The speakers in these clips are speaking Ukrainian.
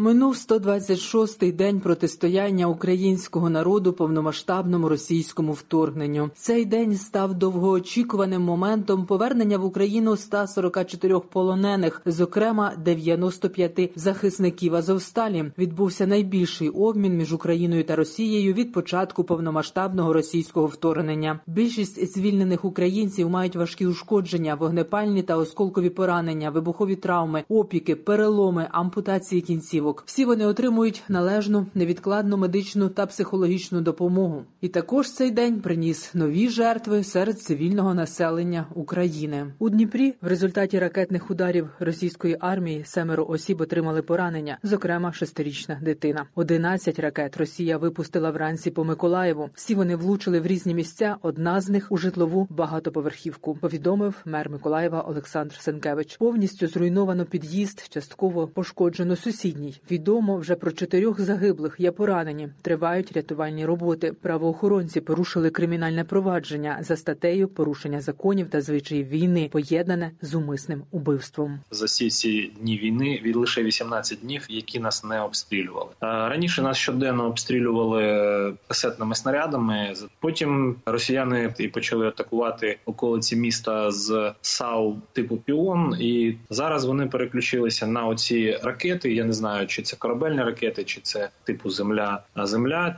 Минув 126-й день протистояння українського народу повномасштабному російському вторгненню. Цей день став довгоочікуваним моментом повернення в Україну 144 полонених, зокрема 95 захисників Азовсталі. Відбувся найбільший обмін між Україною та Росією від початку повномасштабного російського вторгнення. Більшість звільнених українців мають важкі ушкодження, вогнепальні та осколкові поранення, вибухові травми, опіки, переломи, ампутації кінців. Всі вони отримують належну невідкладну медичну та психологічну допомогу. І також цей день приніс нові жертви серед цивільного населення України у Дніпрі. В результаті ракетних ударів російської армії семеро осіб отримали поранення, зокрема шестирічна дитина. 11 ракет Росія випустила вранці по Миколаєву. Всі вони влучили в різні місця. Одна з них у житлову багатоповерхівку. Повідомив мер Миколаєва Олександр Сенкевич. Повністю зруйновано під'їзд, частково пошкоджено сусідній. Відомо вже про чотирьох загиблих є поранені. Тривають рятувальні роботи. Правоохоронці порушили кримінальне провадження за статтею порушення законів та звичаїв війни, поєднане з умисним убивством. За всі ці дні війни від лише 18 днів, які нас не обстрілювали. Раніше нас щоденно обстрілювали касетними снарядами. Потім росіяни і почали атакувати околиці міста з САУ типу Піон, і зараз вони переключилися на оці ракети. Я не знаю, чи це корабельні ракети, чи це типу Земля Земля,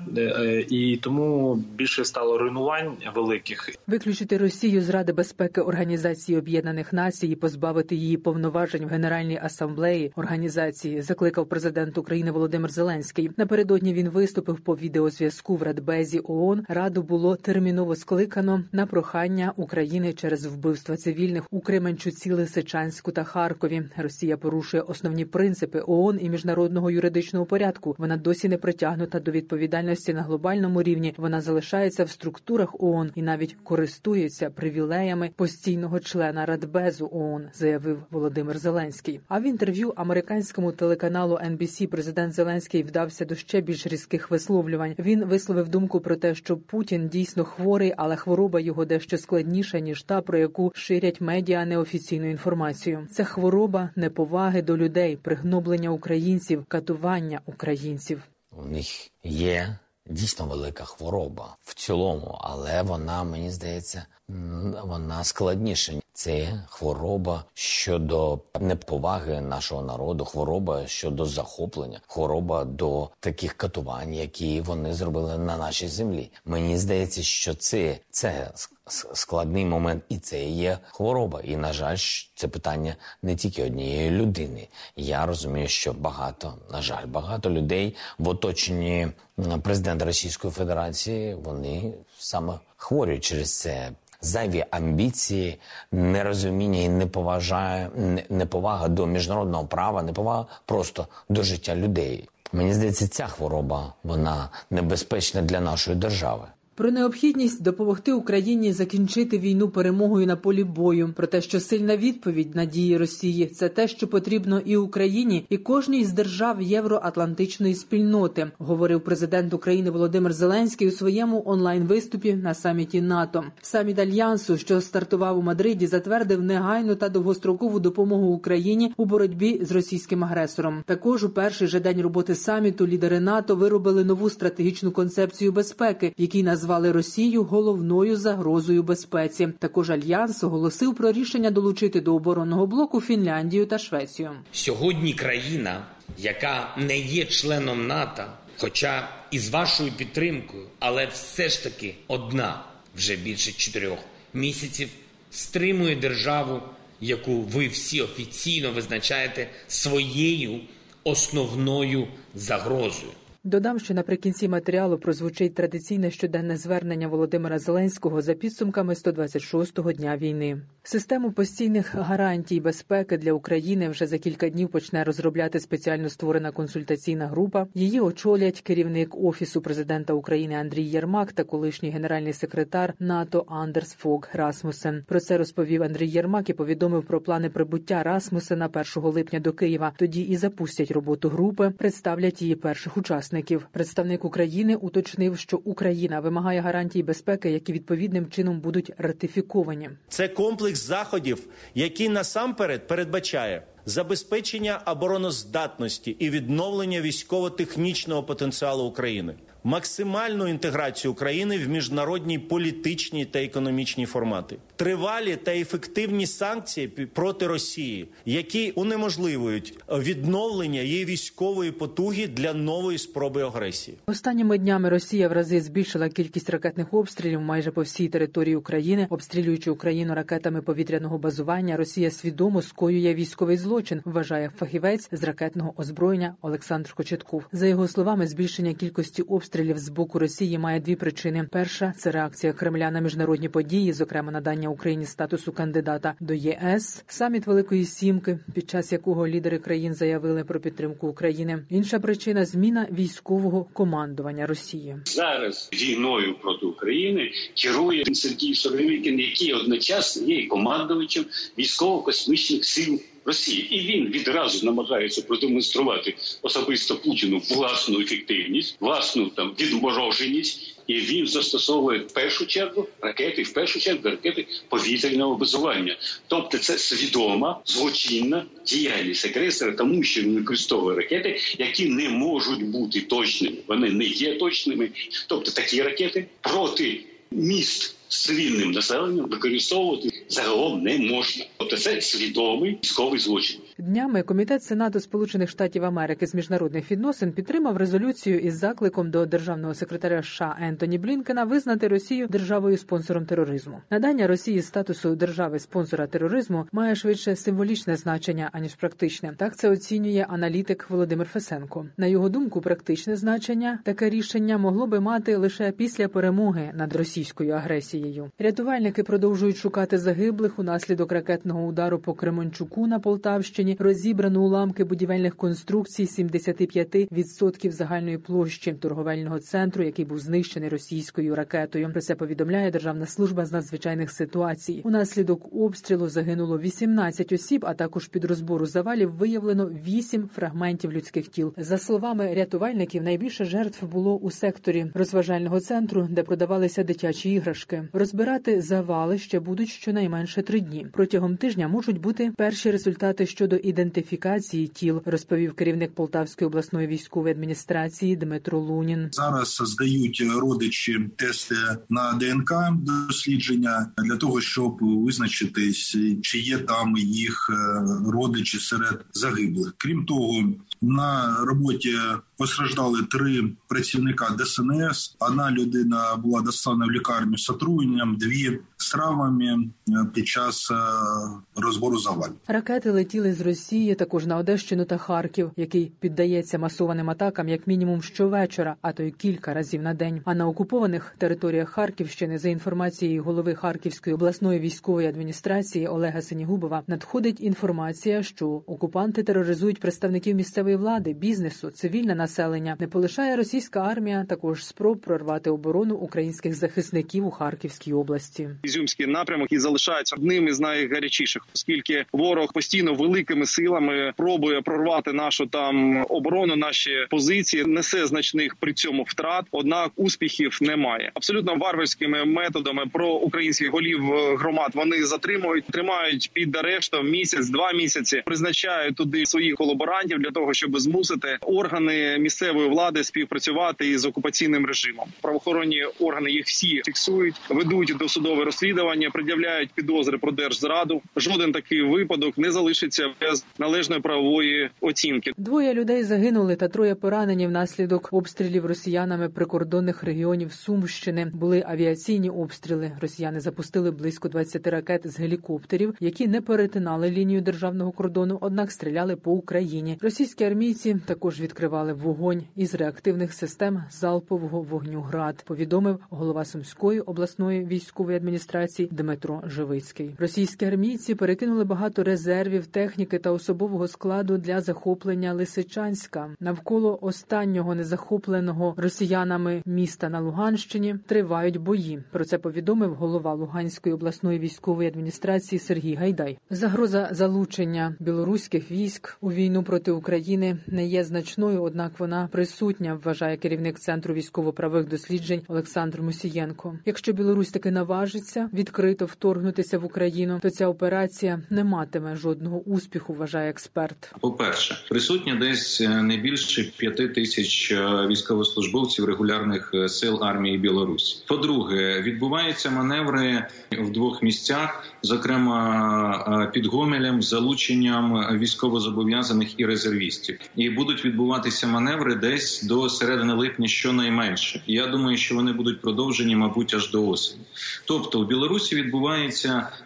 і тому більше стало руйнувань великих. Виключити Росію з Ради безпеки Організації Об'єднаних Націй і позбавити її повноважень в Генеральній асамблеї організації закликав президент України Володимир Зеленський. Напередодні він виступив по відеозв'язку в Радбезі ООН. Раду було терміново скликано на прохання України через вбивства цивільних у Кременчуці, Лисичанську та Харкові. Росія порушує основні принципи ООН і міжнародного юридичного порядку. Вона досі не притягнута до відповідальності на глобальному рівні. Вона залишається в структурах ООН і навіть користується привілеями постійного члена Радбезу ООН, заявив Володимир Зеленський. А в інтерв'ю американському телеканалу NBC президент Зеленський вдався до ще більш різких висловлювань. Він висловив думку про те, що Путін дійсно хворий, але хвороба його дещо складніша ніж та, про яку ширять медіа неофіційну інформацію. Це хвороба неповаги до людей, пригноблення українців, катування українців. У них є дійсно велика хвороба в цілому, але вона мені здається, вона складніша. Це хвороба щодо неповаги нашого народу, хвороба щодо захоплення, хвороба до таких катувань, які вони зробили на нашій землі. Мені здається, що це це складний момент, і це є хвороба. І на жаль, це питання не тільки однієї людини. Я розумію, що багато на жаль, багато людей в оточенні президента Російської Федерації вони саме хворі через це зайві амбіції, нерозуміння і неповажає неповага до міжнародного права, неповага просто до життя людей. Мені здається, ця хвороба вона небезпечна для нашої держави. Про необхідність допомогти Україні закінчити війну перемогою на полі бою, про те, що сильна відповідь на дії Росії це те, що потрібно і Україні, і кожній з держав євроатлантичної спільноти, говорив президент України Володимир Зеленський у своєму онлайн-виступі на саміті НАТО. Саміт альянсу, що стартував у Мадриді, затвердив негайну та довгострокову допомогу Україні у боротьбі з російським агресором. Також у перший же день роботи саміту лідери НАТО виробили нову стратегічну концепцію безпеки, якій назвали Росію головною загрозою безпеці. Також альянс оголосив про рішення долучити до оборонного блоку Фінляндію та Швецію. Сьогодні країна, яка не є членом НАТО, хоча і з вашою підтримкою, але все ж таки одна вже більше чотирьох місяців стримує державу, яку ви всі офіційно визначаєте своєю основною загрозою. Додам, що наприкінці матеріалу прозвучить традиційне щоденне звернення Володимира Зеленського за підсумками 126-го дня війни. Систему постійних гарантій безпеки для України вже за кілька днів почне розробляти спеціально створена консультаційна група. Її очолять керівник офісу президента України Андрій Єрмак та колишній генеральний секретар НАТО Андерс Фог Расмусен. Про це розповів Андрій Єрмак і повідомив про плани прибуття Расмусена 1 липня до Києва. Тоді і запустять роботу групи, представлять її перших учасників. Представник України уточнив, що Україна вимагає гарантій безпеки, які відповідним чином будуть ратифіковані. Це комплекс заходів, який насамперед передбачає забезпечення обороноздатності і відновлення військово-технічного потенціалу України, максимальну інтеграцію України в міжнародні політичні та економічні формати, тривалі та ефективні санкції проти Росії, які унеможливують відновлення її військової потуги для нової спроби агресії. Останніми днями Росія в рази збільшила кількість ракетних обстрілів майже по всій території України, обстрілюючи Україну ракетами повітряного базування. Росія свідомо скоює військовий злочин, вважає фахівець з ракетного озброєння Олександр Кочетков. За його словами, збільшення кількості обстрілів з боку Росії має дві причини: перша це реакція Кремля на міжнародні події, зокрема надання Україні статусу кандидата до ЄС, саміт Великої Сімки, під час якого лідери країн заявили про підтримку України. Інша причина зміна військового командування Росії. Зараз війною проти України керує Сергій Соровікін, який одночасно є командувачем військово-космічних сил. Росії, і він відразу намагається продемонструвати особисто Путіну власну ефективність, власну там відмороженість, і він застосовує в першу чергу ракети, в першу чергу ракети повітряного базування. Тобто, це свідома злочинна діяльність агресора, тому що він використовує ракети, які не можуть бути точними. Вони не є точними. Тобто такі ракети проти міст з цивільним населенням використовувати загалом не можна. Тобто це свідомий військовий злочин. Днями комітет Сенату Сполучених Штатів Америки з міжнародних відносин підтримав резолюцію із закликом до державного секретаря США Ентоні Блінкена визнати Росію державою спонсором тероризму. Надання Росії статусу держави спонсора тероризму має швидше символічне значення аніж практичне. Так це оцінює аналітик Володимир Фесенко. На його думку, практичне значення таке рішення могло би мати лише після перемоги над російською агресією. Рятувальники продовжують шукати загиблих унаслідок ракетного удару по Кременчуку на Полтавщині. Розібрано уламки будівельних конструкцій 75% загальної площі торговельного центру, який був знищений російською ракетою. Про це повідомляє Державна служба з надзвичайних ситуацій. Унаслідок обстрілу загинуло 18 осіб, а також під розбору завалів виявлено 8 фрагментів людських тіл. За словами рятувальників, найбільше жертв було у секторі розважального центру, де продавалися дитячі іграшки. Розбирати завали ще будуть щонайменше три дні. Протягом тижня можуть бути перші результати щодо ідентифікації тіл, розповів керівник Полтавської обласної військової адміністрації Дмитро Лунін. Зараз здають родичі тести на ДНК дослідження для того, щоб визначитись, чи є там їх родичі серед загиблих. Крім того, на роботі постраждали три працівника ДСНС. Одна людина була доставлена в лікарню з отруєнням, дві з травмами під час розбору завалів. Ракети летіли з Росії також на Одещину та Харків, який піддається масованим атакам як мінімум щовечора, а то й кілька разів на день. А на окупованих територіях Харківщини, за інформацією голови Харківської обласної військової адміністрації Олега Синігубова, надходить інформація, що окупанти тероризують представників місцевої влади, бізнесу, цивільне населення. Не полишає російська армія також спроб прорвати оборону українських захисників у Харківській області. Ізюмський напрямок і залишається одним із найгарячіших, оскільки ворог постійно великими силами пробує прорвати нашу там оборону, наші позиції, несе значних при цьому втрат. Однак успіхів немає. Абсолютно варварськими методами про українських голів громад вони затримують, тримають під арештом місяць, два місяці, призначають туди своїх колаборантів для того, щоб змусити органи місцевої влади співпрацювати із окупаційним режимом. Правоохоронні органи їх всі фіксують, ведуть досудове розслідування, пред'являють підозри про держзраду. Жоден такий випадок не залишиться без належної правової оцінки. Двоє людей загинули та троє поранені внаслідок обстрілів росіянами прикордонних регіонів Сумщини. Були авіаційні обстріли. Росіяни запустили близько 20 ракет з гелікоптерів, які не перетинали лінію державного кордону, однак стріляли по Україні. Російські армійці також відкривали вогонь із реактивних систем залпового вогню град. Повідомив голова Сумської обласної військової адміністрації Дмитро Живицький. Російські армійці перекинули багато резервів, техніки та особового складу для захоплення Лисичанська навколо останнього незахопленого росіянами міста на Луганщині. Тривають бої. Про це повідомив голова Луганської обласної військової адміністрації Сергій Гайдай. Загроза залучення білоруських військ у війну проти України не є значною, однак вона присутня, вважає керівник центру військово-правих досліджень Олександр Мусієнко. Якщо Білорусь таки наважиться відкрито вторгнутися в Україну, то ця операція не матиме жодного успіху. Вважає експерт. По перше, присутня десь не більше п'яти тисяч військовослужбовців регулярних сил армії Білорусі. По-друге, відбуваються маневри в двох місцях, зокрема під Гомелем, залученням військовозобов'язаних і резервістів, і будуть відбуватися маневри десь до середини липня, щонайменше. Я думаю, що вони будуть продовжені, мабуть, аж до осені. Тобто, в Білорусі відбувається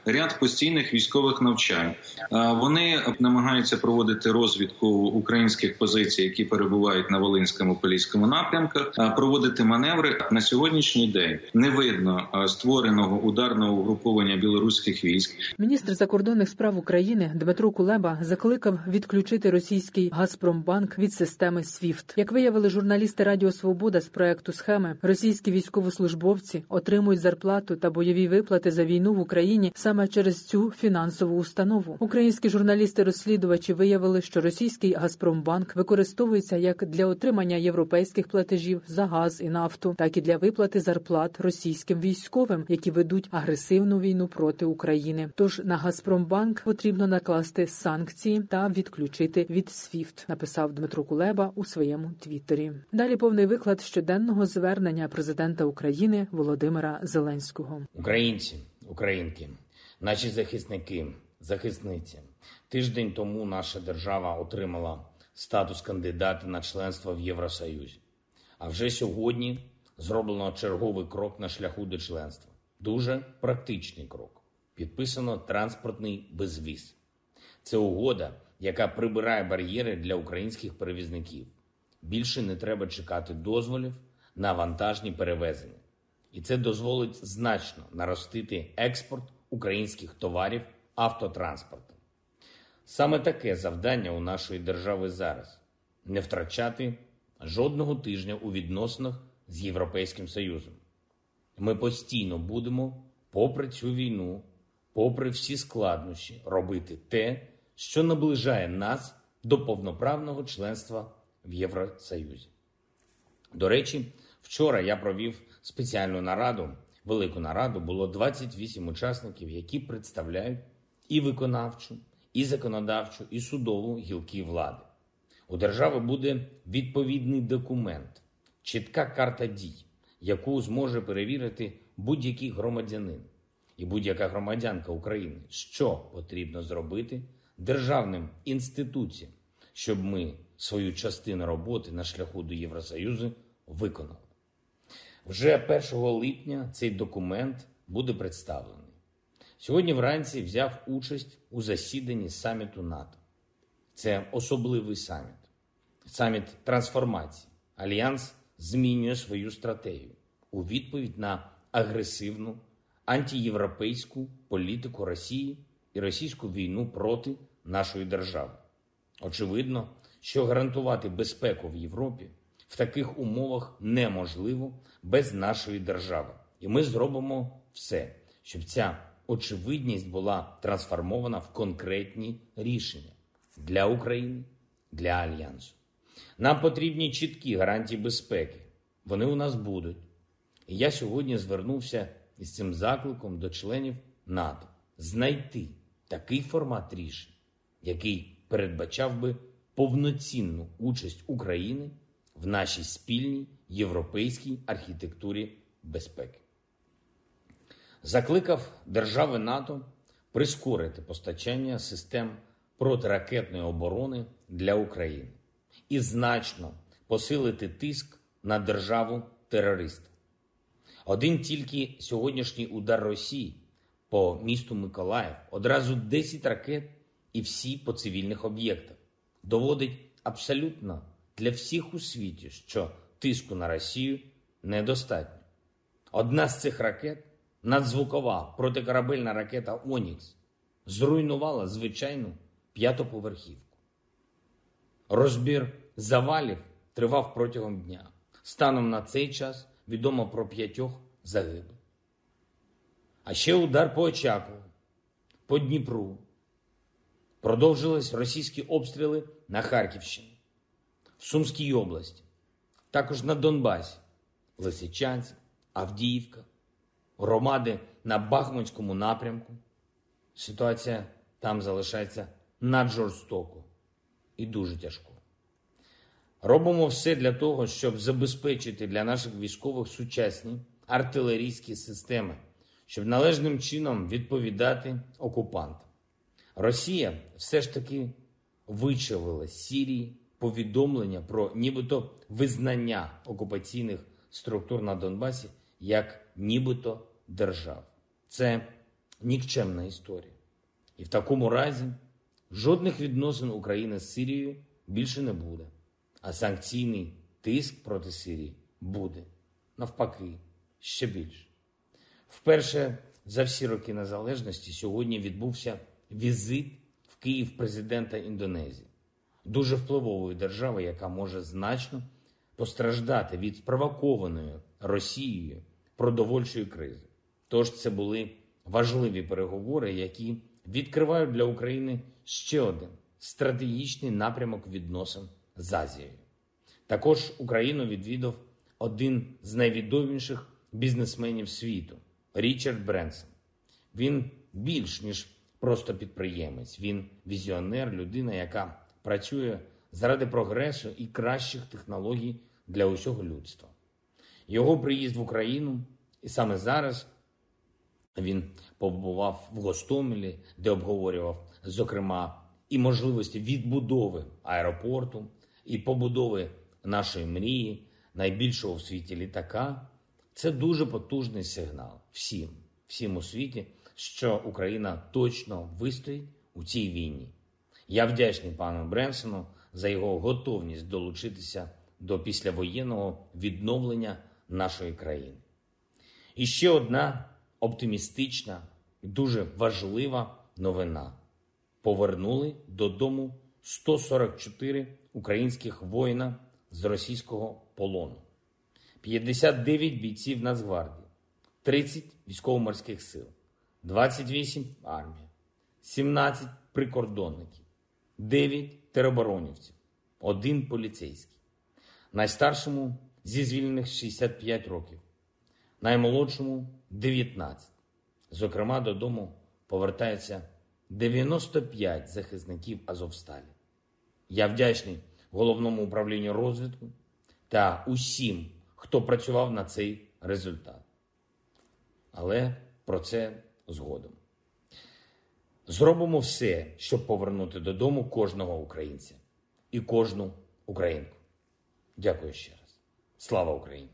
ряд постійних військових навчань. Вони намагаються проводити розвідку українських позицій, які перебувають на Волинському поліському напрямку, проводити маневри на сьогоднішній день. Не видно створеного ударного угруповання білоруських військ. Міністр закордонних справ України Дмитро Кулеба закликав відключити російський Газпромбанк від системи SWIFT. Як виявили журналісти Радіо Свобода з проекту схеми, російські військовослужбовці отримують зарплату та бойові виплати за війну в Україні саме через цю фінансову установу. Українські журналісти-розслідувачі виявили, що російський Газпромбанк використовується як для отримання європейських платежів за газ і нафту, так і для виплати зарплат російським військовим, які ведуть агресивну війну проти України. Тож на Газпромбанк потрібно накласти санкції та відключити від SWIFT, написав Дмитро Кулеба у своєму твіттері. Далі повний виклад щоденного звернення президента України Володимира Зеленського. Українці, українки, наші захисники, захисниці. Тиждень тому наша держава отримала статус кандидата на членство в Євросоюзі. А вже сьогодні зроблено черговий крок на шляху до членства. Дуже практичний крок. Підписано транспортний безвіз. Це угода, яка прибирає бар'єри для українських перевізників. Більше не треба чекати дозволів на вантажні перевезення. І це дозволить значно наростити експорт українських товарів автотранспортом. Саме таке завдання у нашої держави зараз не втрачати жодного тижня у відносинах з Європейським Союзом. Ми постійно будемо, попри цю війну, попри всі складнощі, робити те, що наближає нас до повноправного членства в Євросоюзі. До речі, вчора я провів спеціальну нараду, велику нараду, було 28 учасників, які представляють і виконавчу, і законодавчу, і судову гілки влади. У держави буде відповідний документ, чітка карта дій, яку зможе перевірити будь-який громадянин і будь-яка громадянка України, що потрібно зробити державним інституціям, щоб ми свою частину роботи на шляху до Євросоюзу виконали. Вже 1 липня цей документ буде представлений. Сьогодні вранці взяв участь у засіданні саміту НАТО. Це особливий саміт, саміт трансформації. Альянс змінює свою стратегію у відповідь на агресивну антиєвропейську політику Росії і російську війну проти нашої держави. Очевидно, що гарантувати безпеку в Європі в таких умовах неможливо без нашої держави, і ми зробимо все, щоб ця очевидність була трансформована в конкретні рішення для України, для альянсу. Нам потрібні чіткі гарантії безпеки. Вони у нас будуть. І я сьогодні звернувся із цим закликом до членів НАТО знайти такий формат рішень, який передбачав би повноцінну участь України в нашій спільній європейській архітектурі безпеки. закликав держави НАТО прискорити постачання систем протиракетної оборони для України і значно посилити тиск на державу терориста. Один тільки сьогоднішній удар Росії по місту Миколаїв одразу 10 ракет і всі по цивільних об'єктах доводить абсолютно для всіх у світі, що тиску на Росію недостатньо. Одна з цих ракет, надзвукова протикорабельна ракета Онікс, зруйнувала звичайну п'ятоповерхівку. Розбір завалів тривав протягом дня. Станом на цей час відомо про п'ятьох загиблих. А ще удар по Очакову, по Дніпру. Продовжились російські обстріли на Харківщині, в Сумській області, також на Донбасі, Лисичанськ, Авдіївка, громади на Бахмутському напрямку. Ситуація там залишається наджорстоко і дуже тяжко. Робимо все для того, щоб забезпечити для наших військових сучасні артилерійські системи, щоб належним чином відповідати окупантам. Росія все ж таки вичавила Сірії повідомлення про нібито визнання окупаційних структур на Донбасі як нібито держав. Це нікчемна історія. І в такому разі жодних відносин України з Сирією більше не буде. А санкційний тиск проти Сирії буде навпаки ще більше. Вперше за всі роки незалежності сьогодні відбувся візит в Київ президента Індонезії, дуже впливової держави, яка може значно постраждати від спровокованої Росією продовольчої кризи. Тож це були важливі переговори, які відкривають для України ще один стратегічний напрямок відносин з Азією. Також Україну відвідав один з найвідоміших бізнесменів світу Річард Бренсон. Він більш ніж просто підприємець, він візіонер, людина, яка працює заради прогресу і кращих технологій для усього людства. Його приїзд в Україну, і саме зараз він побував в Гостомелі, де обговорював, зокрема, і можливості відбудови аеропорту, і побудови нашої мрії, найбільшого в світі літака. Це дуже потужний сигнал всім, всім у світі, що Україна точно вистоїть у цій війні. Я вдячний пану Бренсону за його готовність долучитися до післявоєнного відновлення нашої країни. І ще одна оптимістична, і дуже важлива новина: повернули додому 144 українських воїна з російського полону, 59 бійців Нацгвардії, 30 військово-морських сил, 28 армія, 17 прикордонників, 9 тероборонівців, 1 поліцейський, найстаршому зі звільнених 65 років, наймолодшому 19. Зокрема, додому повертається 95 захисників Азовсталі. Я вдячний головному управлінню розвитку та усім, хто працював на цей результат. Але про це згодом. Зробимо все, щоб повернути додому кожного українця і кожну українку. Дякую ще раз. Слава Україні!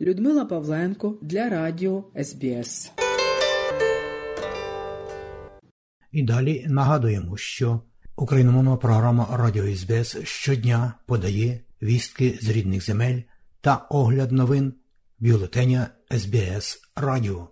Людмила Павленко для Радіо СБС. І далі нагадуємо, що україномовна програма Радіо СБС щодня подає вістки з рідних земель та огляд новин бюлетеня СБС Радіо.